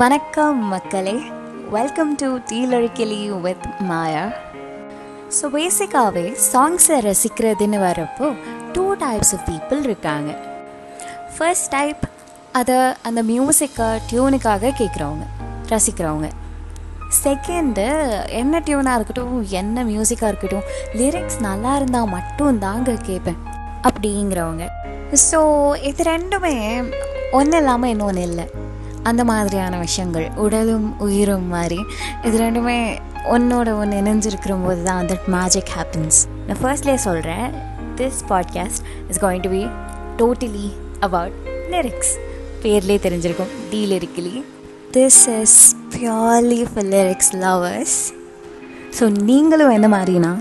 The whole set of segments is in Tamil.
வணக்கம் மக்களே. வெல்கம் டு டீலழிக்கலி வித் மாயா ஸோ பேசிக்காகவே சாங்ஸை ரசிக்கிறதுன்னு வரப்போ டூ டைப்ஸ் ஆஃப் பீப்புள் இருக்காங்க. ஃபர்ஸ்ட் டைப் அதை அந்த மியூசிக்கை டியூனுக்காக கேட்குறவங்க ரசிக்கிறவங்க. செகண்டு என்ன டியூனாக இருக்கட்டும் என்ன மியூசிக்காக இருக்கட்டும் லிரிக்ஸ் நல்லா இருந்தால் மட்டும் தாங்க கேட்பேன் அப்படிங்கிறவங்க. ஸோ இது ரெண்டுமே ஒன்றும் இல்லாமல் இன்னொன்று இல்லை. அந்த மாதிரியான விஷயங்கள் உடலும் உயிரும் மாதிரி. இது ரெண்டுமே ஒன்னோட ஒன்று இணைஞ்சிருக்கிற போது தான் தட் மேஜிக் ஹேப்பன்ஸ் நான் ஃபர்ஸ்ட்லேயே சொல்கிறேன் this podcast is going to be totally about lyrics பேர்லேயே தெரிஞ்சிருக்கும் D lyrically this is purely for lyrics lovers so நீங்களும் எந்த மாதிரினா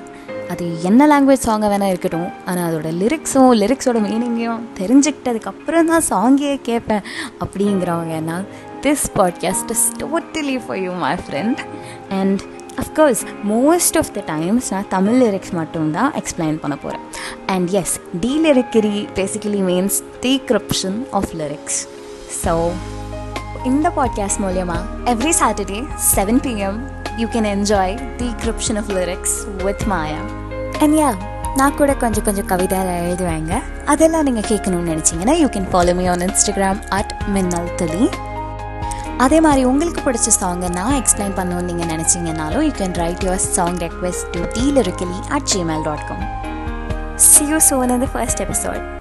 அது என்ன லாங்குவேஜ் சாங்காக வேணால் இருக்கட்டும். ஆனால் அதோட லிரிக்ஸும் லிரிக்ஸோட மீனிங்கையும் தெரிஞ்சுக்கிட்டதுக்கப்புறம் தான் சாங்கே கேட்பேன் அப்படிங்கிறவங்கன்னா this podcast is totally for you my friend and of course most of the times நான் தமிழ் லிரிக்ஸ் மட்டும்தான் எக்ஸ்பிளைன் பண்ண போகிறேன் and as D lyrically basically means decryption of lyrics so இந்த பாட்காஸ்ட் மூலயமா every Saturday seven PM you can enjoy decryption of lyrics with Maya and yeah நான் கூட கொஞ்சம் கொஞ்சம் கவிதை எழுதுவேங்க. அதெல்லாம் நீங்கள் கேட்கணும்னு நினச்சிங்கன்னா you can follow me on Instagram at மின்னல் துளி அதே மாதிரி உங்களுக்கு பிடிச்ச சாங்கை நான் எக்ஸ்பிளைன் பண்ணணும்னு நீங்கள் நினச்சிங்கனாலும் you can write your song request to D at Gmail dot com see you soon இந்த ஃபர்ஸ்ட் எபிசோட்